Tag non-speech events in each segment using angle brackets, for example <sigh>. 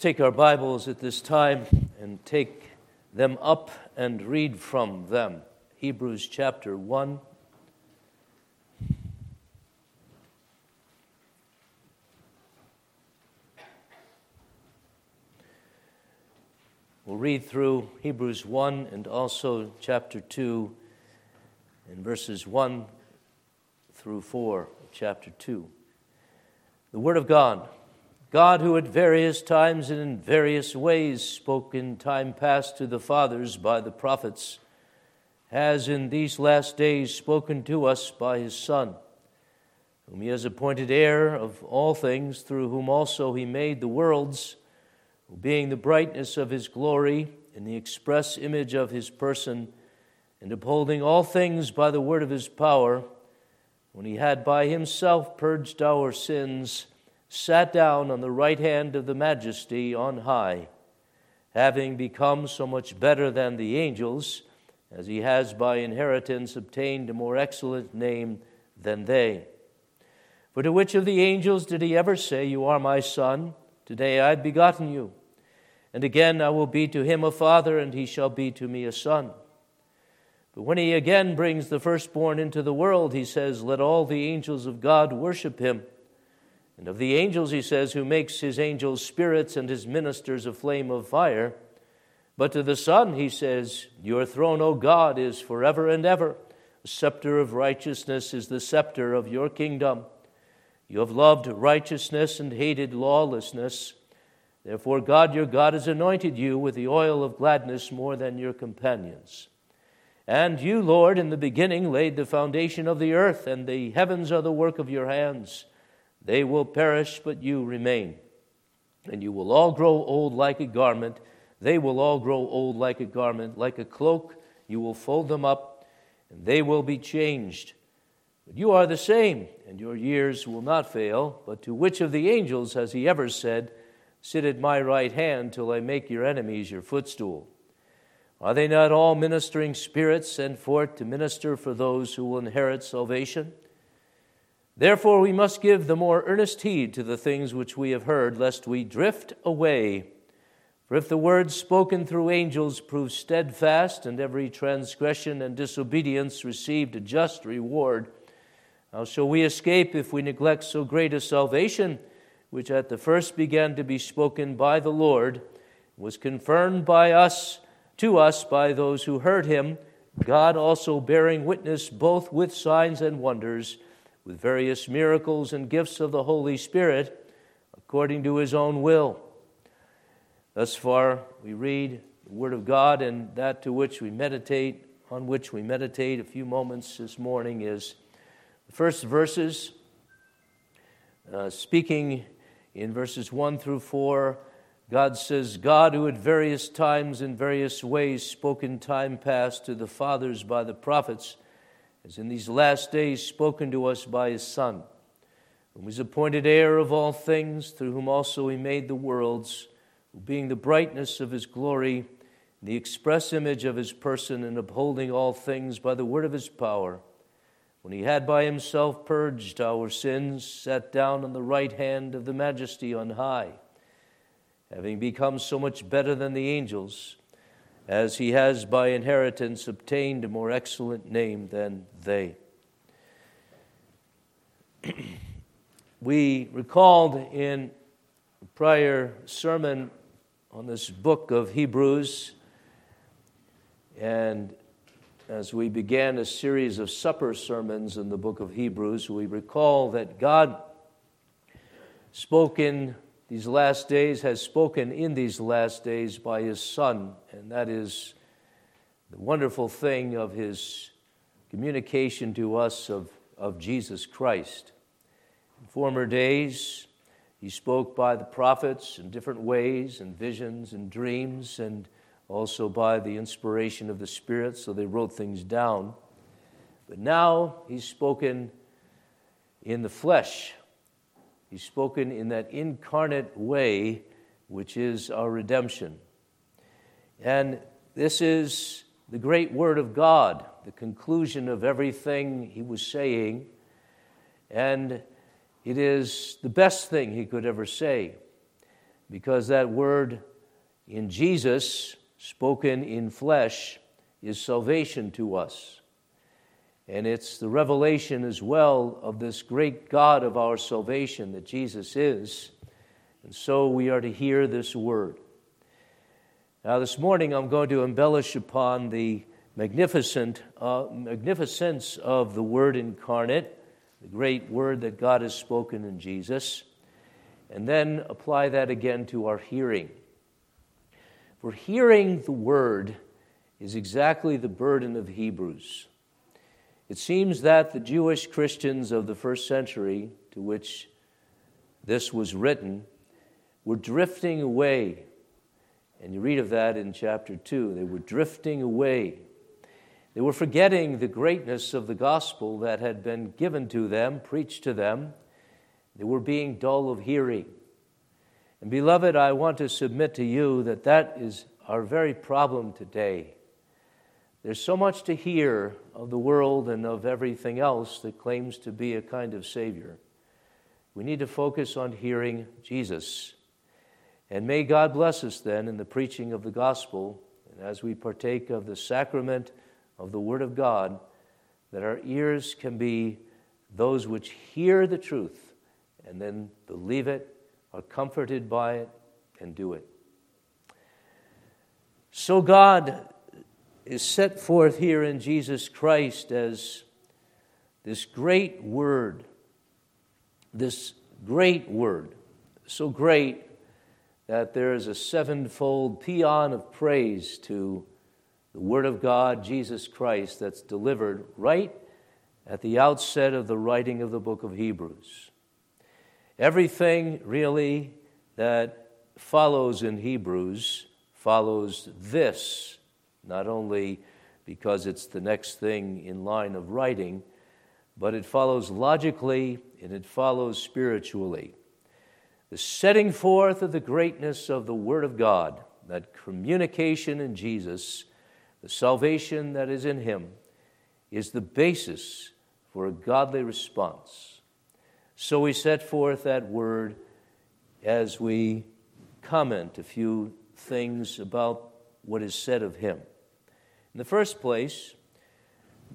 Take our Bibles at this time and take them up and read from them. Hebrews chapter 1. We'll read through Hebrews 1 and also chapter 2 and verses 1 through 4 of chapter 2. The Word of God. God, who at various times and in various ways spoke in time past to the fathers by the prophets, has in these last days spoken to us by his Son, whom he has appointed heir of all things, through whom also he made the worlds who being the brightness of his glory and the express image of his person, and upholding all things by the word of his power, when he had by himself purged our sins, sat down on the right hand of the majesty on high, having become so much better than the angels, as he has by inheritance obtained a more excellent name than they. For to which of the angels did he ever say, You are my son? Today I have begotten you. And again, I will be to him a father, and he shall be to me a son. But when he again brings the firstborn into the world, he says, Let all the angels of God worship him. And of the angels, he says, Who makes his angels spirits and his ministers a flame of fire. But to the Son, he says, Your throne, O God, is forever and ever. The scepter of righteousness is the scepter of your kingdom. You have loved righteousness and hated lawlessness. Therefore, God your God has anointed you with the oil of gladness more than your companions. And you, Lord, in the beginning laid the foundation of the earth, and the heavens are the work of your hands. They will perish, but you remain. And you will all grow old like a garment. They will all grow old like a garment. Like a cloak, you will fold them up, and they will be changed. But you are the same, and your years will not fail. But to which of the angels has he ever said, Sit at my right hand till I make your enemies your footstool. Are they not all ministering spirits sent forth to minister for those who will inherit salvation? Therefore, we must give the more earnest heed to the things which we have heard, lest we drift away. For if the words spoken through angels prove steadfast, and every transgression and disobedience received a just reward, how shall we escape if we neglect so great a salvation? which at the first began to be spoken by the Lord, was confirmed by us to us by those who heard him, God also bearing witness both with signs and wonders, with various miracles and gifts of the Holy Spirit, according to his own will. Thus far, we read the Word of God, and that to which we meditate, on which we meditate a few moments this morning, is the first verses, uh, speaking in verses 1 through 4, God says, God, who at various times in various ways spoke in time past to the fathers by the prophets, has in these last days spoken to us by his Son, whom was appointed heir of all things, through whom also he made the worlds, who being the brightness of his glory, the express image of his person, and upholding all things by the word of his power, when he had by himself purged our sins, sat down on the right hand of the majesty on high, having become so much better than the angels, as he has by inheritance obtained a more excellent name than they. <clears throat> we recalled in a prior sermon on this book of Hebrews and as we began a series of supper sermons in the book of Hebrews, we recall that God spoke in these last days, has spoken in these last days by his Son, and that is the wonderful thing of his communication to us of, of Jesus Christ. In former days, he spoke by the prophets in different ways and visions and dreams and also by the inspiration of the Spirit, so they wrote things down. But now he's spoken in the flesh. He's spoken in that incarnate way, which is our redemption. And this is the great word of God, the conclusion of everything he was saying. And it is the best thing he could ever say. because that word in Jesus, spoken in flesh, is salvation to us. And it's the revelation as well of this great God of our salvation that Jesus is. And so we are to hear this word. Now, this morning I'm going to embellish upon the magnificent uh, magnificence of the Word incarnate, the great Word that God has spoken in Jesus, and then apply that again to our hearing. For hearing the Word is exactly the burden of Hebrews. It seems that the Jewish Christians of the first century, to which this was written, were drifting away. And you read of that in chapter 2. They were drifting away. They were forgetting the greatness of the gospel that had been given to them, preached to them. They were being dull of hearing. And, beloved, I want to submit to you that that is our very problem today. There's so much to hear of the world and of everything else that claims to be a kind of Savior. We need to focus on hearing Jesus. And may God bless us then in the preaching of the gospel, and as we partake of the sacrament of the Word of God, that our ears can be those which hear the truth and then believe it are comforted by it and do it. So, God is set forth here in Jesus Christ as this great word, this great word, so great that there is a sevenfold paean of praise to the Word of God, Jesus Christ, that's delivered right at the outset of the writing of the book of Hebrews. Everything really that follows in Hebrews follows this, not only because it's the next thing in line of writing, but it follows logically and it follows spiritually. The setting forth of the greatness of the Word of God, that communication in Jesus, the salvation that is in Him, is the basis for a godly response. So we set forth that word as we comment a few things about what is said of him. In the first place,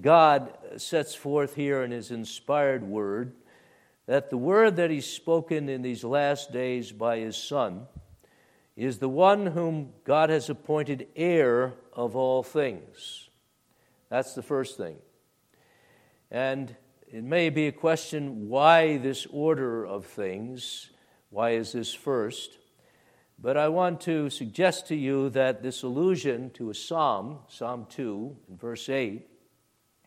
God sets forth here in his inspired word that the word that he's spoken in these last days by his Son is the one whom God has appointed heir of all things. That's the first thing. And it may be a question why this order of things? Why is this first? But I want to suggest to you that this allusion to a psalm, Psalm 2, in verse 8,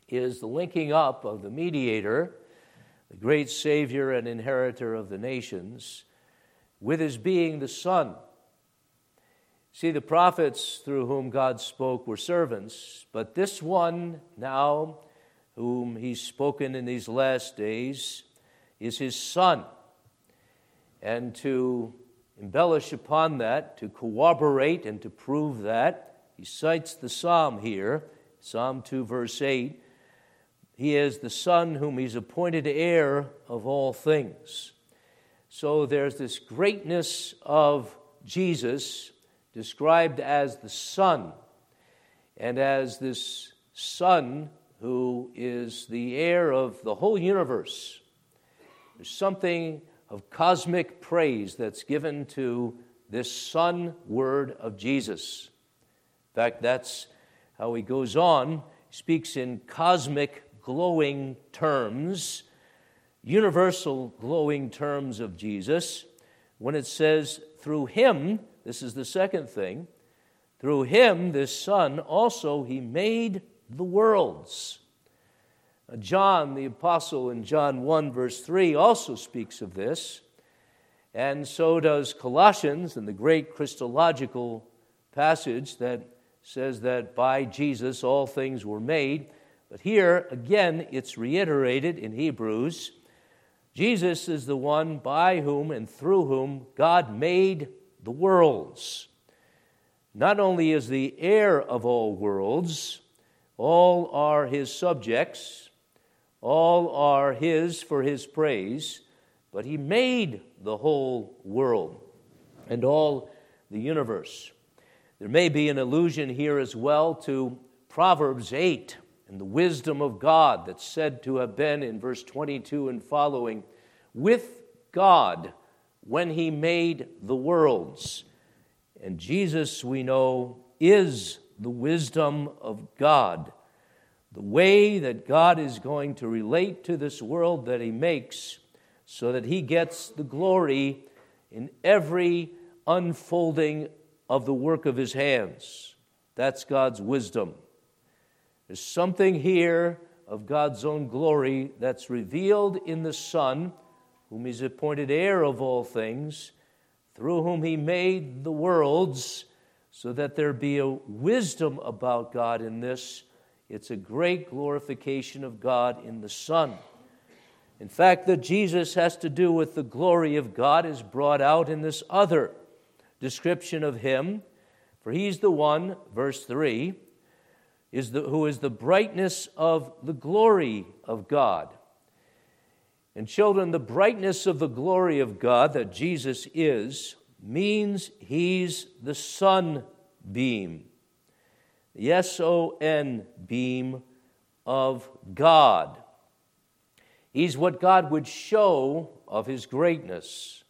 is the linking up of the mediator, the great Savior and inheritor of the nations, with his being the Son. See, the prophets through whom God spoke were servants, but this one now whom he's spoken in these last days, is his son. And to embellish upon that, to corroborate and to prove that, he cites the psalm here, Psalm 2, verse 8. He is the Son whom he's appointed heir of all things. So there's this greatness of Jesus described as the Son, and as this Son who is the heir of the whole universe. There's something of cosmic praise that's given to this Son word of Jesus. In fact, that's how he goes on. Speaks in cosmic glowing terms, universal glowing terms of Jesus. When it says, through him, this is the second thing, through him, this Son, also he made the worlds. John, the apostle, in John 1, verse 3, also speaks of this, and so does Colossians in the great Christological passage that says that by Jesus all things were made. But here, again, it's reiterated in Hebrews. Jesus is the one by whom and through whom God made the worlds. Not only is the heir of all worlds, all are his subjects, all are his for his praise, but he made the whole world. and all the universe. There may be an allusion here as well to Proverbs 8 and the wisdom of God that's said to have been in verse 22 and following with God when he made the worlds. And Jesus, we know, is the wisdom of God. The way that God is going to relate to this world that he makes so that he gets the glory in every unfolding of the work of his hands. That's God's wisdom. There's something here of God's own glory that's revealed in the Son, whom He's appointed heir of all things, through whom He made the worlds, so that there be a wisdom about God in this. It's a great glorification of God in the Son. In fact, that Jesus has to do with the glory of God is brought out in this other description of Him. For He's the one, verse 3 is the, who is the brightness of the glory of God. And children, the brightness of the glory of God that Jesus is means he's the sunbeam, the S O N beam of God. He's what God would show of his greatness,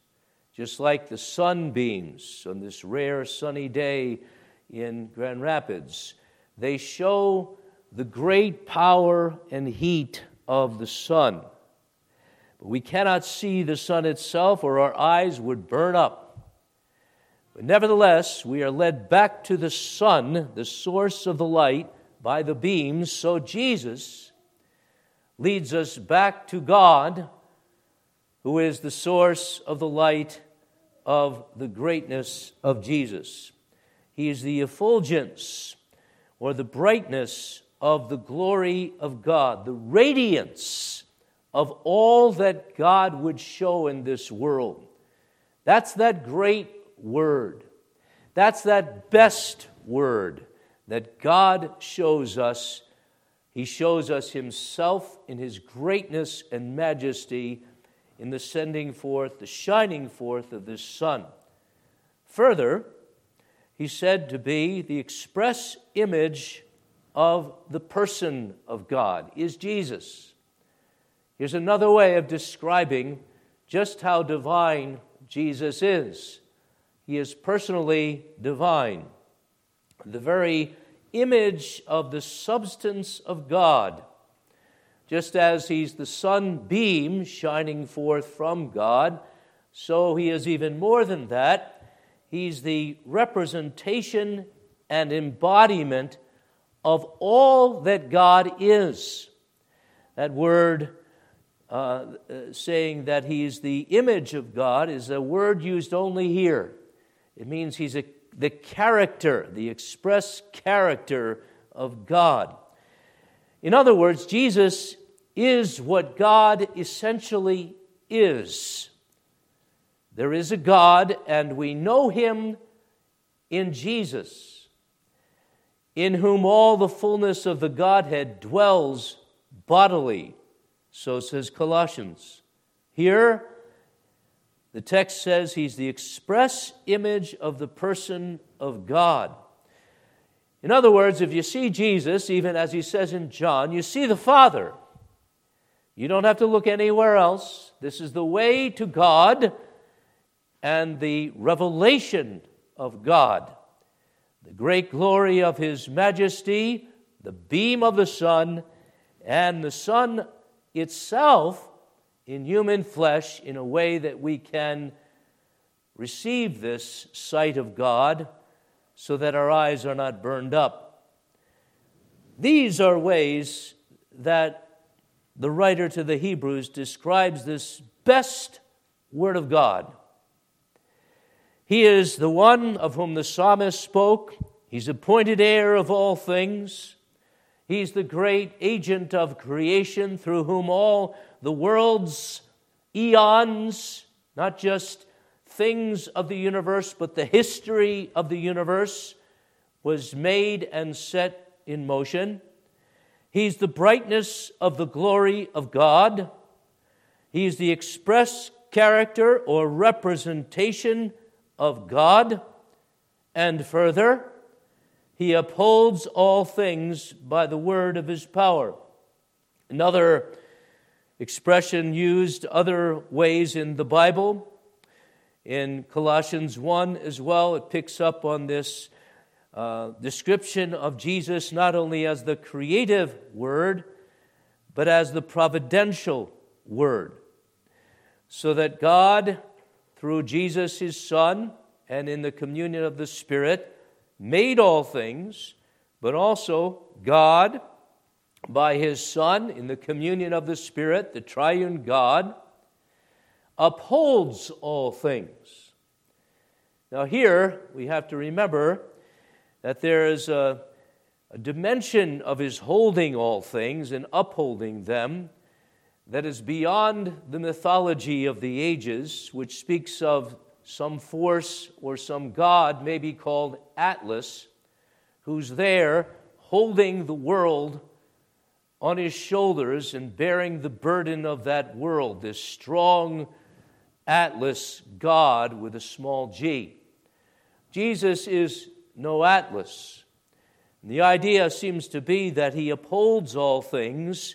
just like the sunbeams on this rare sunny day in Grand Rapids they show the great power and heat of the sun. But we cannot see the sun itself, or our eyes would burn up. But nevertheless, we are led back to the sun, the source of the light, by the beams. So Jesus leads us back to God, who is the source of the light of the greatness of Jesus. He is the effulgence or the brightness of the glory of God, the radiance of all that God would show in this world. That's that great word. That's that best word that God shows us. He shows us Himself in His greatness and majesty in the sending forth, the shining forth of this sun. Further, He's said to be the express image of the person of God, is Jesus. Here's another way of describing just how divine Jesus is. He is personally divine, the very image of the substance of God. Just as he's the sunbeam shining forth from God, so he is even more than that. He's the representation and embodiment of all that God is. That word uh, saying that he's the image of God is a word used only here. It means he's a, the character, the express character of God. In other words, Jesus is what God essentially is. There is a God, and we know him in Jesus, in whom all the fullness of the Godhead dwells bodily. So says Colossians. Here, the text says he's the express image of the person of God. In other words, if you see Jesus, even as he says in John, you see the Father. You don't have to look anywhere else. This is the way to God and the revelation of God, the great glory of His majesty, the beam of the sun, and the sun itself in human flesh in a way that we can receive this sight of God so that our eyes are not burned up. These are ways that the writer to the Hebrews describes this best Word of God. He is the one of whom the psalmist spoke. He's appointed heir of all things. He's the great agent of creation through whom all the world's eons, not just things of the universe, but the history of the universe, was made and set in motion. He's the brightness of the glory of God. He's the express character or representation of God, and further, he upholds all things by the word of his power. Another expression used other ways in the Bible. In Colossians 1 as well, it picks up on this uh, description of Jesus not only as the creative word, but as the providential word. So that God, through Jesus his Son, and in the communion of the Spirit, made all things, but also God, by his Son, in the communion of the Spirit, the triune God, upholds all things. Now, here we have to remember that there is a, a dimension of his holding all things and upholding them that is beyond the mythology of the ages, which speaks of some force or some god, maybe called Atlas, who's there holding the world on his shoulders and bearing the burden of that world, this strong Atlas God with a small g. Jesus is no Atlas. The idea seems to be that he upholds all things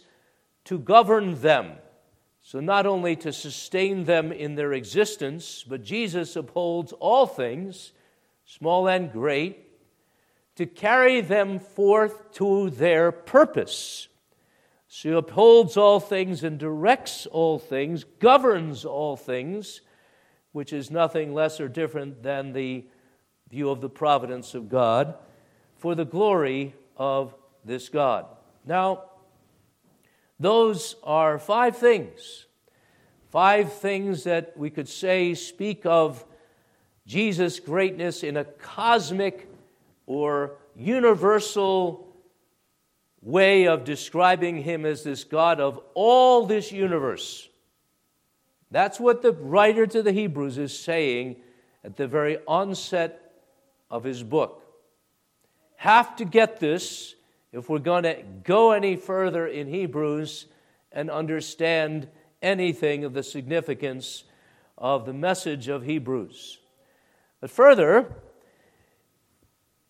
to govern them. So, not only to sustain them in their existence, but Jesus upholds all things, small and great, to carry them forth to their purpose. So he upholds all things and directs all things, governs all things, which is nothing less or different than the view of the providence of God for the glory of this God. Now, those are five things. Five things that we could say speak of Jesus' greatness in a cosmic or universal way of describing him as this God of all this universe. That's what the writer to the Hebrews is saying at the very onset of his book. Have to get this if we're going to go any further in Hebrews and understand anything of the significance of the message of Hebrews. But further,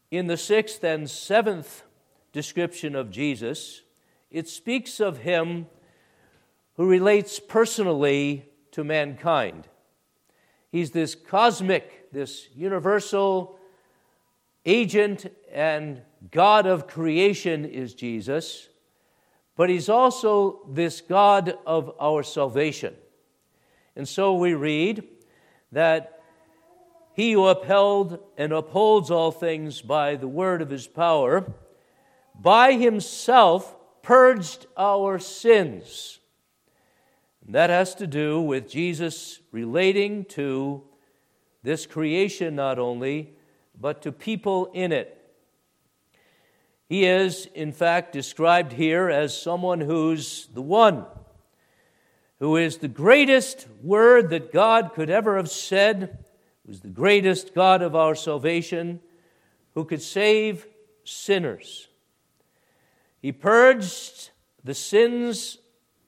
in the sixth and seventh description of Jesus, it speaks of him who relates personally to mankind. He's this cosmic, this universal agent and God of creation is Jesus, but he's also this God of our salvation. And so we read that he who upheld and upholds all things by the word of his power by himself purged our sins. And that has to do with Jesus relating to this creation not only, but to people in it. He is, in fact, described here as someone who's the one, who is the greatest word that God could ever have said, who's the greatest God of our salvation, who could save sinners. He purged the sins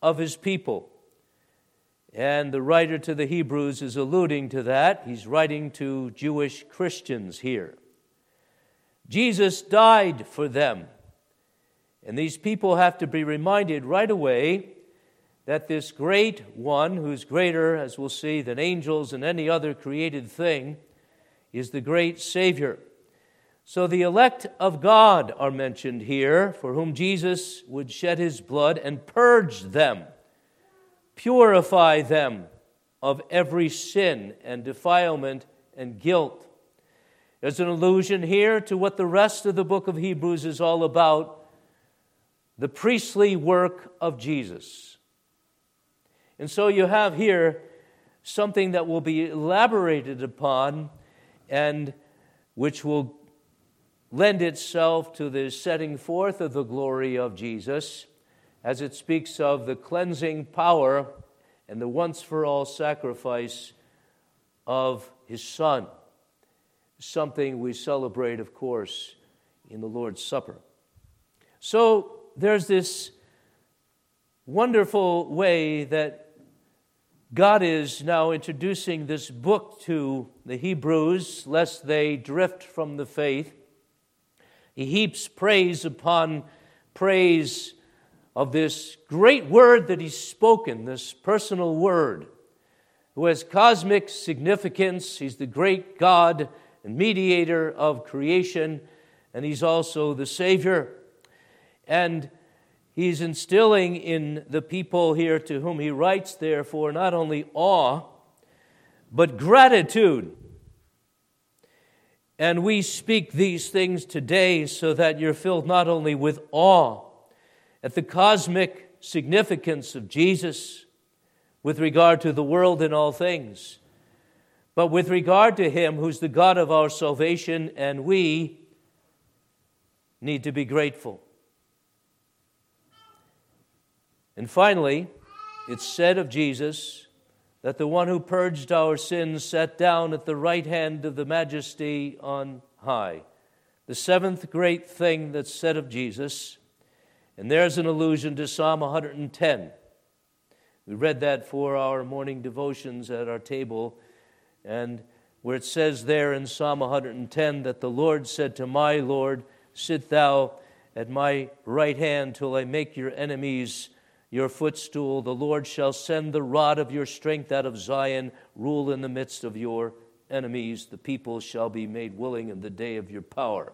of his people. And the writer to the Hebrews is alluding to that. He's writing to Jewish Christians here. Jesus died for them. And these people have to be reminded right away that this great one, who's greater, as we'll see, than angels and any other created thing, is the great Savior. So the elect of God are mentioned here, for whom Jesus would shed his blood and purge them, purify them of every sin and defilement and guilt. There's an allusion here to what the rest of the book of Hebrews is all about the priestly work of Jesus. And so you have here something that will be elaborated upon and which will lend itself to the setting forth of the glory of Jesus as it speaks of the cleansing power and the once for all sacrifice of his Son. Something we celebrate, of course, in the Lord's Supper. So there's this wonderful way that God is now introducing this book to the Hebrews, lest they drift from the faith. He heaps praise upon praise of this great word that He's spoken, this personal word, who has cosmic significance. He's the great God and mediator of creation, and He's also the Savior. And He's instilling in the people here to whom he writes, therefore, not only awe, but gratitude. And we speak these things today so that you're filled not only with awe at the cosmic significance of Jesus with regard to the world and all things, but with regard to Him who's the God of our salvation, and we need to be grateful. And finally, it's said of Jesus that the one who purged our sins sat down at the right hand of the majesty on high. The seventh great thing that's said of Jesus, and there's an allusion to Psalm 110. We read that for our morning devotions at our table, and where it says there in Psalm 110 that the Lord said to my Lord, Sit thou at my right hand till I make your enemies your footstool. The Lord shall send the rod of your strength out of Zion, rule in the midst of your enemies. The people shall be made willing in the day of your power.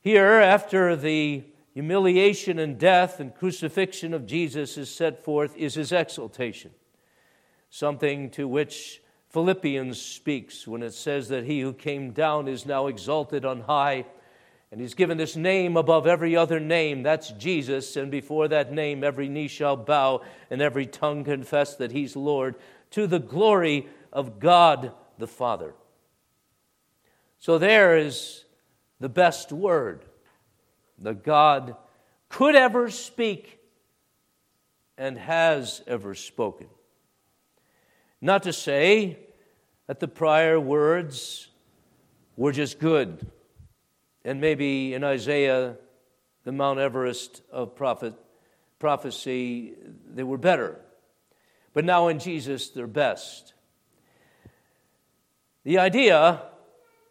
Here, after the humiliation and death and crucifixion of Jesus is set forth, is his exaltation, something to which Philippians speaks when it says that he who came down is now exalted on high and he's given this name above every other name. That's Jesus. And before that name, every knee shall bow and every tongue confess that he's Lord to the glory of God the Father. So there is the best word that God could ever speak and has ever spoken. Not to say that the prior words were just good and maybe in Isaiah, the Mount Everest of prophet, prophecy, they were better. But now in Jesus, they're best. The idea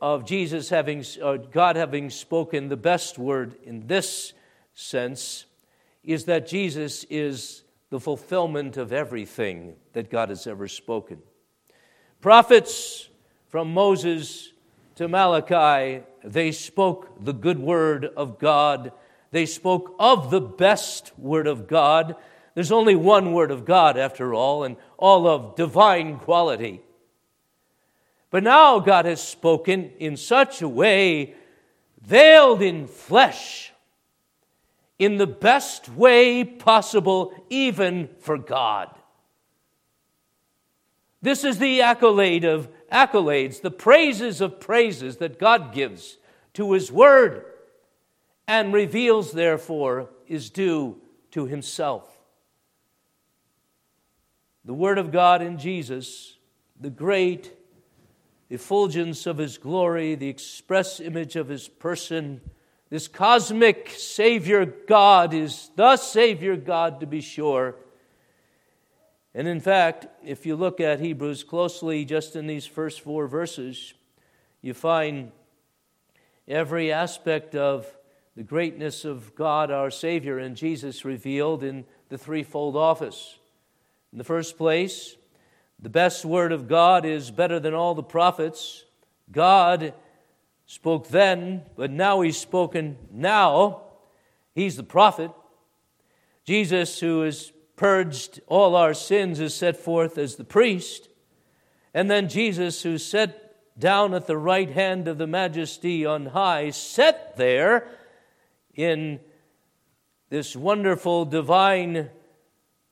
of Jesus having, uh, God having spoken the best word in this sense is that Jesus is the fulfillment of everything that God has ever spoken. Prophets from Moses to Malachi, they spoke the good word of God. They spoke of the best word of God. There's only one word of God, after all, and all of divine quality. But now God has spoken in such a way, veiled in flesh, in the best way possible, even for God. This is the accolade of accolades, the praises of praises that God gives to His Word and reveals, therefore, is due to Himself. The Word of God in Jesus, the great effulgence of His glory, the express image of His person, this cosmic Savior God is the Savior God, to be sure and in fact, if you look at Hebrews closely, just in these first four verses, you find every aspect of the greatness of God our Savior and Jesus revealed in the threefold office. In the first place, the best word of God is better than all the prophets. God spoke then, but now He's spoken now. He's the prophet. Jesus, who is purged all our sins, is set forth as the priest. And then Jesus, who sat down at the right hand of the majesty on high, set there in this wonderful divine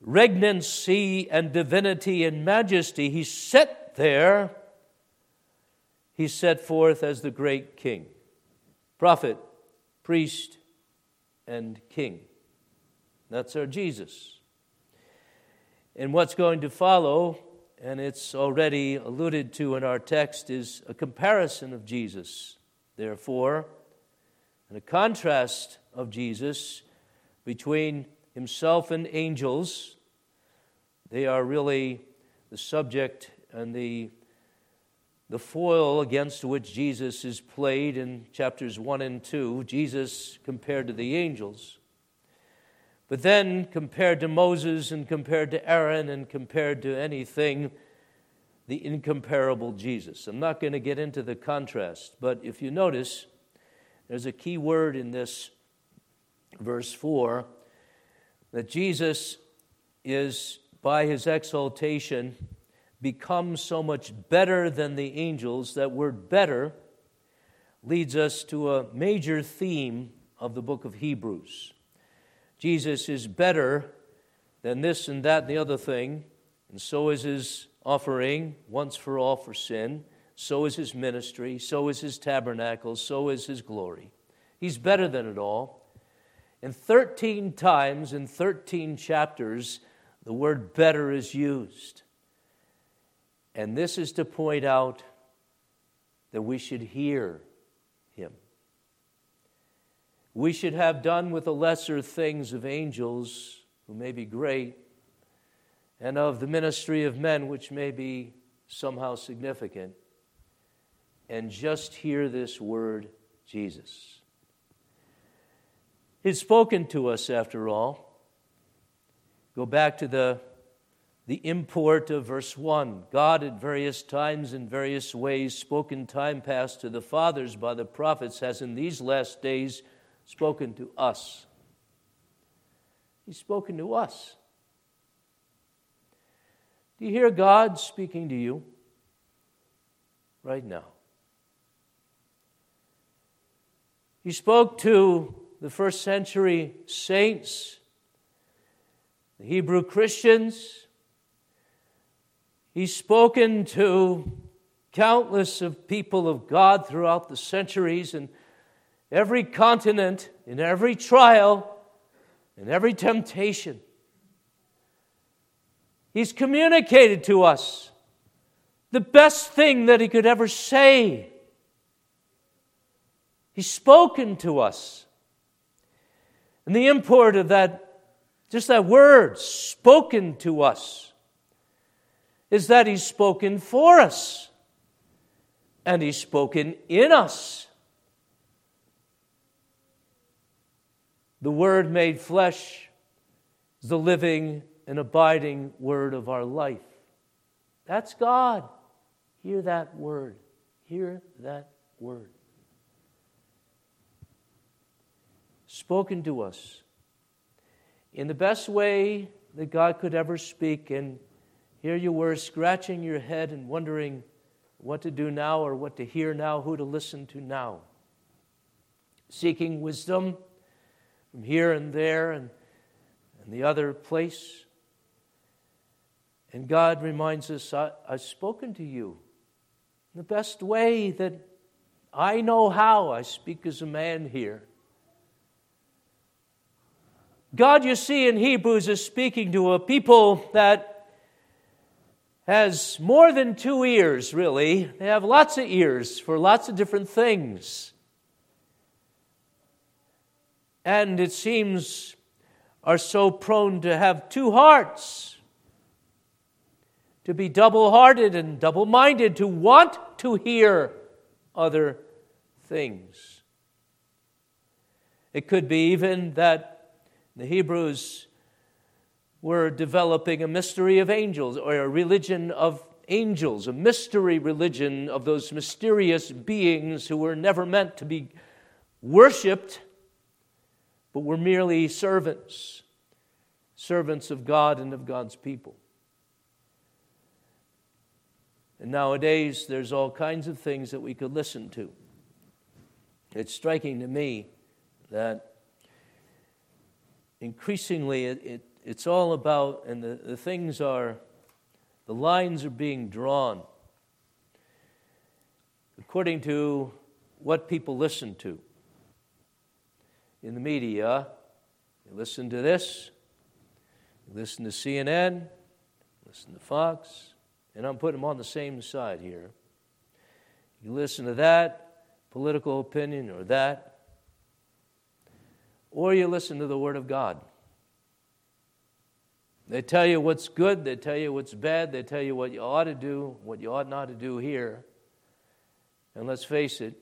regnancy and divinity and majesty. He set there, he set forth as the great king, prophet, priest, and king. That's our Jesus. And what's going to follow, and it's already alluded to in our text, is a comparison of Jesus, therefore, and a contrast of Jesus between himself and angels. They are really the subject and the, the foil against which Jesus is played in chapters 1 and 2. Jesus compared to the angels. But then, compared to Moses and compared to Aaron and compared to anything, the incomparable Jesus. I'm not going to get into the contrast, but if you notice, there's a key word in this verse 4 that Jesus is, by his exaltation, become so much better than the angels. That word better leads us to a major theme of the book of Hebrews. Jesus is better than this and that and the other thing, and so is his offering once for all for sin. So is his ministry. So is his tabernacle. So is his glory. He's better than it all. And 13 times in 13 chapters, the word better is used. And this is to point out that we should hear him. We should have done with the lesser things of angels, who may be great, and of the ministry of men, which may be somehow significant, and just hear this word, Jesus. He's spoken to us, after all. Go back to the, the import of verse 1. God, at various times in various ways, spoke in time past to the fathers by the prophets, has in these last days spoken to us. He's spoken to us. Do you hear God speaking to you right now? He spoke to the first century saints, the Hebrew Christians. He's spoken to countless of people of God throughout the centuries and every continent, in every trial, in every temptation. He's communicated to us the best thing that he could ever say. He's spoken to us. And the import of that, just that word, spoken to us, is that he's spoken for us and he's spoken in us. The Word made flesh is the living and abiding word of our life. That's God. Hear that word. Hear that word. Spoken to us in the best way that God could ever speak. And here you were scratching your head and wondering what to do now or what to hear now, who to listen to now. Seeking wisdom from here and there and, and the other place. And God reminds us I, I've spoken to you in the best way that I know how. I speak as a man here. God, you see, in Hebrews is speaking to a people that has more than two ears, really. They have lots of ears for lots of different things. And it seems are so prone to have two hearts to be double hearted and double minded, to want to hear other things. It could be even that the Hebrews were developing a mystery of angels or a religion of angels, a mystery religion of those mysterious beings who were never meant to be worshiped, but were merely servants, servants of God and of God's people. And nowadays, there's all kinds of things that we could listen to. It's striking to me that increasingly it, it, it's all about, and the, the things are, the lines are being drawn according to what people listen to. In the media, you listen to this, you listen to CNN, listen to Fox, and I'm putting them on the same side here. You listen to that political opinion or that, or you listen to the Word of God. They tell you what's good, they tell you what's bad, they tell you what you ought to do, what you ought not to do here. And let's face it,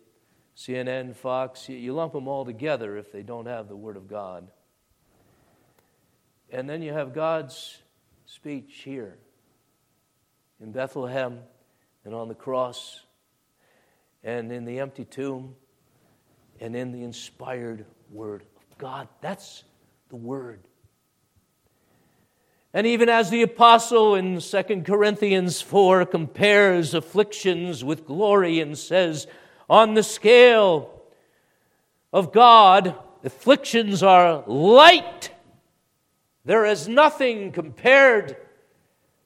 CNN, Fox, you lump them all together if they don't have the Word of God. And then you have God's speech here in Bethlehem and on the cross and in the empty tomb and in the inspired Word God. That's the Word. And even as the apostle in 2 Corinthians 4 compares afflictions with glory and says, on the scale of God, afflictions are light. There is nothing compared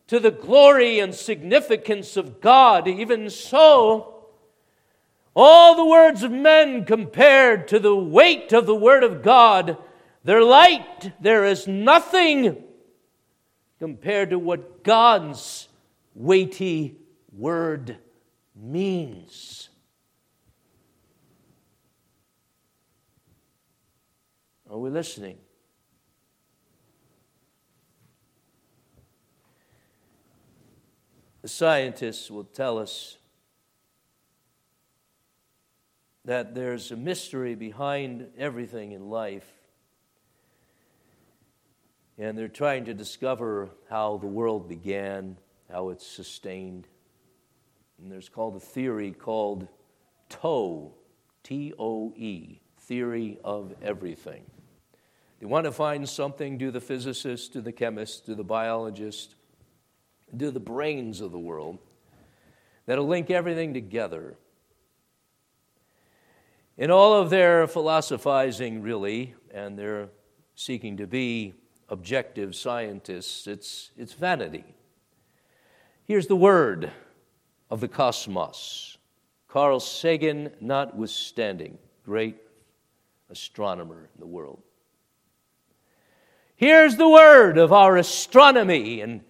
to the glory and significance of God. Even so, all the words of men compared to the weight of the Word of God, they're light. There is nothing compared to what God's weighty word means. Are we listening? The scientists will tell us that there's a mystery behind everything in life and they're trying to discover how the world began, how it's sustained. And there's called a theory called TOE, T O E, theory of everything. They want to find something, do the physicist, do the chemist, do the biologist, do the brains of the world, that'll link everything together. In all of their philosophizing, really, and they're seeking to be objective scientists, it's, it's vanity. Here's the word of the cosmos Carl Sagan, notwithstanding, great astronomer in the world. Here's the word of our astronomy, and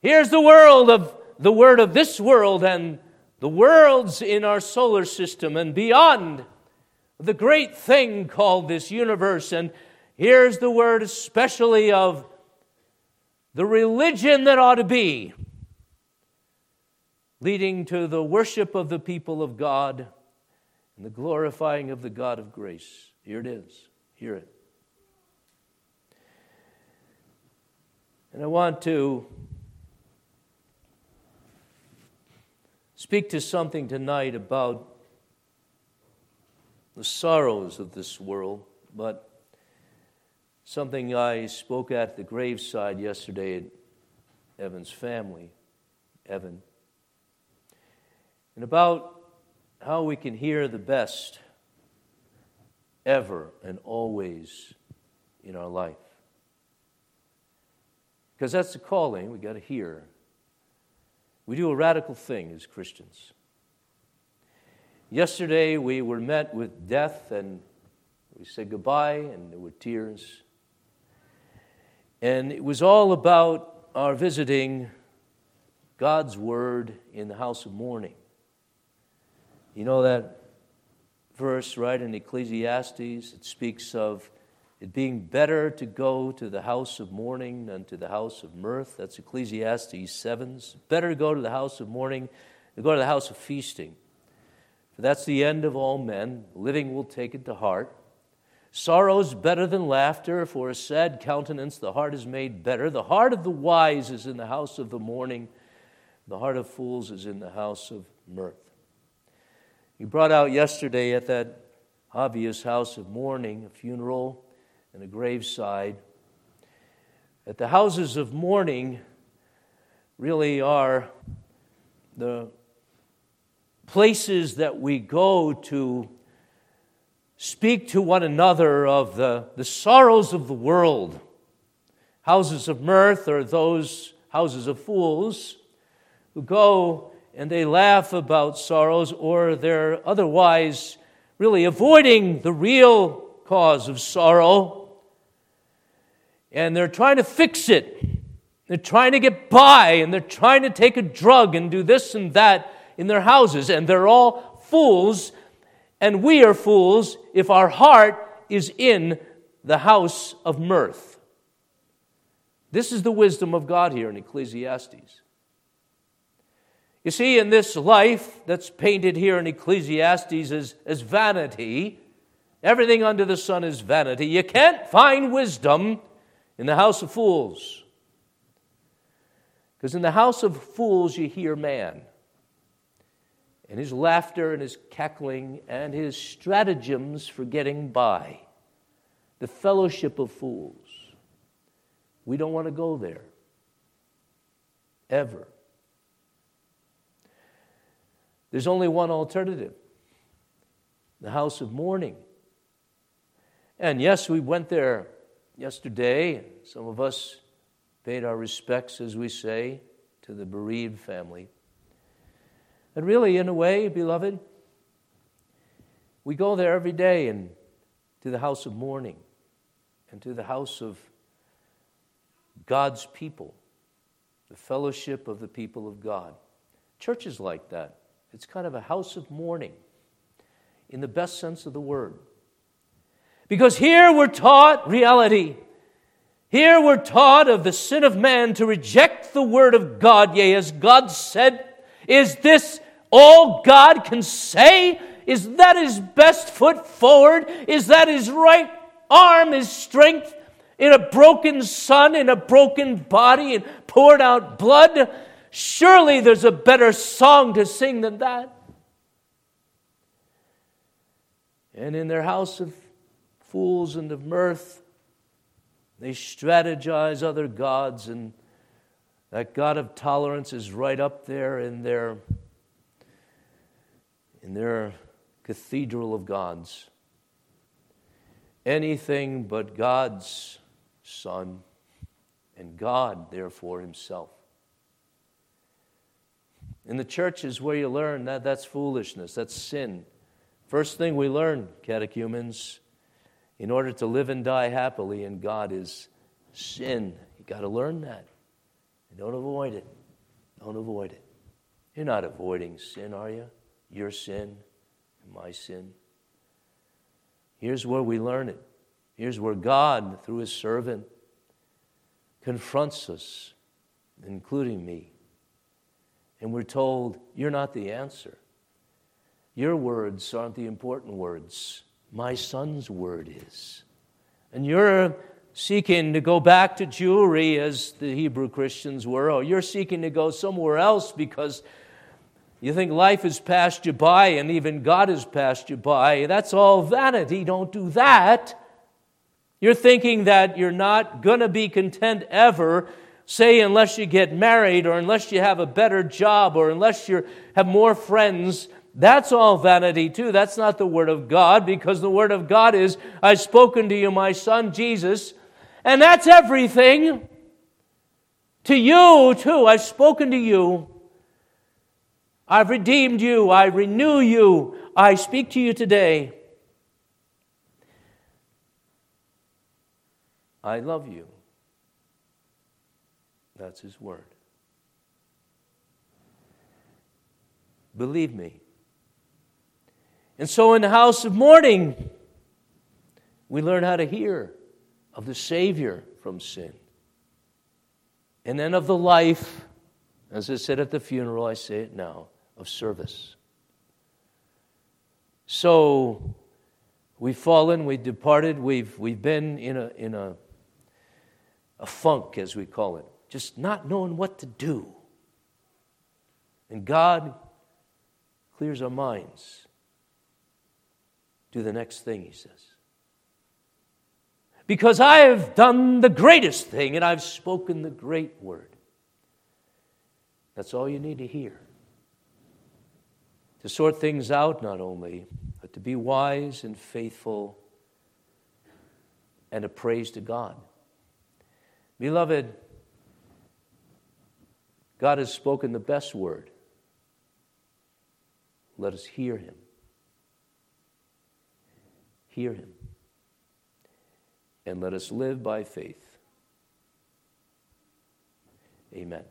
here's the world of the word of this world and the worlds in our solar system and beyond the great thing called this universe. And Here's the word, especially of the religion that ought to be, leading to the worship of the people of God and the glorifying of the God of grace. Here it is. Hear it. And I want to speak to something tonight about the sorrows of this world, but Something I spoke at the graveside yesterday at Evan's family, Evan, and about how we can hear the best ever and always in our life. Because that's the calling, we got to hear. We do a radical thing as Christians. Yesterday we were met with death and we said goodbye and there were tears. And it was all about our visiting God's Word in the house of mourning. You know that verse, right, in Ecclesiastes? It speaks of it being better to go to the house of mourning than to the house of mirth. That's Ecclesiastes 7. It's better to go to the house of mourning than go to the house of feasting. That's the end of all men. Living will take it to heart. Sorrow's better than laughter, for a sad countenance the heart is made better. The heart of the wise is in the house of the mourning, the heart of fools is in the house of mirth. He brought out yesterday at that obvious house of mourning, a funeral and a graveside. That the houses of mourning really are the places that we go to speak to one another of the, the sorrows of the world. Houses of mirth are those houses of fools who go and they laugh about sorrows or they're otherwise really avoiding the real cause of sorrow and they're trying to fix it. They're trying to get by and they're trying to take a drug and do this and that in their houses and they're all fools and we are fools if our heart is in the house of mirth. This is the wisdom of God here in Ecclesiastes. You see, in this life that's painted here in Ecclesiastes as, as vanity, everything under the sun is vanity. You can't find wisdom in the house of fools. Because in the house of fools, you hear man and his laughter and his cackling and his stratagems for getting by. The fellowship of fools. We don't want to go there. Ever. There's only one alternative the house of mourning. And yes, we went there yesterday. Some of us paid our respects, as we say, to the bereaved family. And really, in a way, beloved, we go there every day and to the house of mourning and to the house of God's people, the fellowship of the people of God. Church is like that. It's kind of a house of mourning in the best sense of the word. Because here we're taught reality. Here we're taught of the sin of man to reject the word of God. Yea, as God said, is this all God can say? Is that his best foot forward? Is that his right arm, his strength in a broken son, in a broken body, and poured out blood? Surely there's a better song to sing than that. And in their house of fools and of mirth, they strategize other gods, and that God of tolerance is right up there in their in their cathedral of gods. Anything but God's Son, and God, therefore, Himself. In the church is where you learn that that's foolishness, that's sin. First thing we learn, catechumens, in order to live and die happily in God is sin. You got to learn that. And don't avoid it. Don't avoid it. You're not avoiding sin, are you? your sin and my sin. Here's where we learn it. Here's where God, through his servant, confronts us, including me. And we're told, You're not the answer. Your words aren't the important words. My son's word is. And you're seeking to go back to Jewry as the Hebrew Christians were, or you're seeking to go somewhere else because you think life has passed you by and even God has passed you by. That's all vanity. Don't do that. You're thinking that you're not going to be content ever, say, unless you get married or unless you have a better job or unless you have more friends. That's all vanity, too. That's not the Word of God because the Word of God is, I've spoken to you, my Son Jesus, and that's everything. To you, too, I've spoken to you. I've redeemed you. I renew you. I speak to you today. I love you. That's his word. Believe me. And so in the house of mourning, we learn how to hear of the Savior from sin. And then of the life, as I said at the funeral, I say it now of service. So we've fallen, we've departed, we've, we've been in, a, in a, a funk, as we call it, just not knowing what to do. And God clears our minds. Do the next thing, he says. Because I have done the greatest thing and I've spoken the great word. That's all you need to hear to sort things out, not only, but to be wise and faithful and a praise to God. Beloved, God has spoken the best word. Let us hear him. Hear him. And let us live by faith. Amen.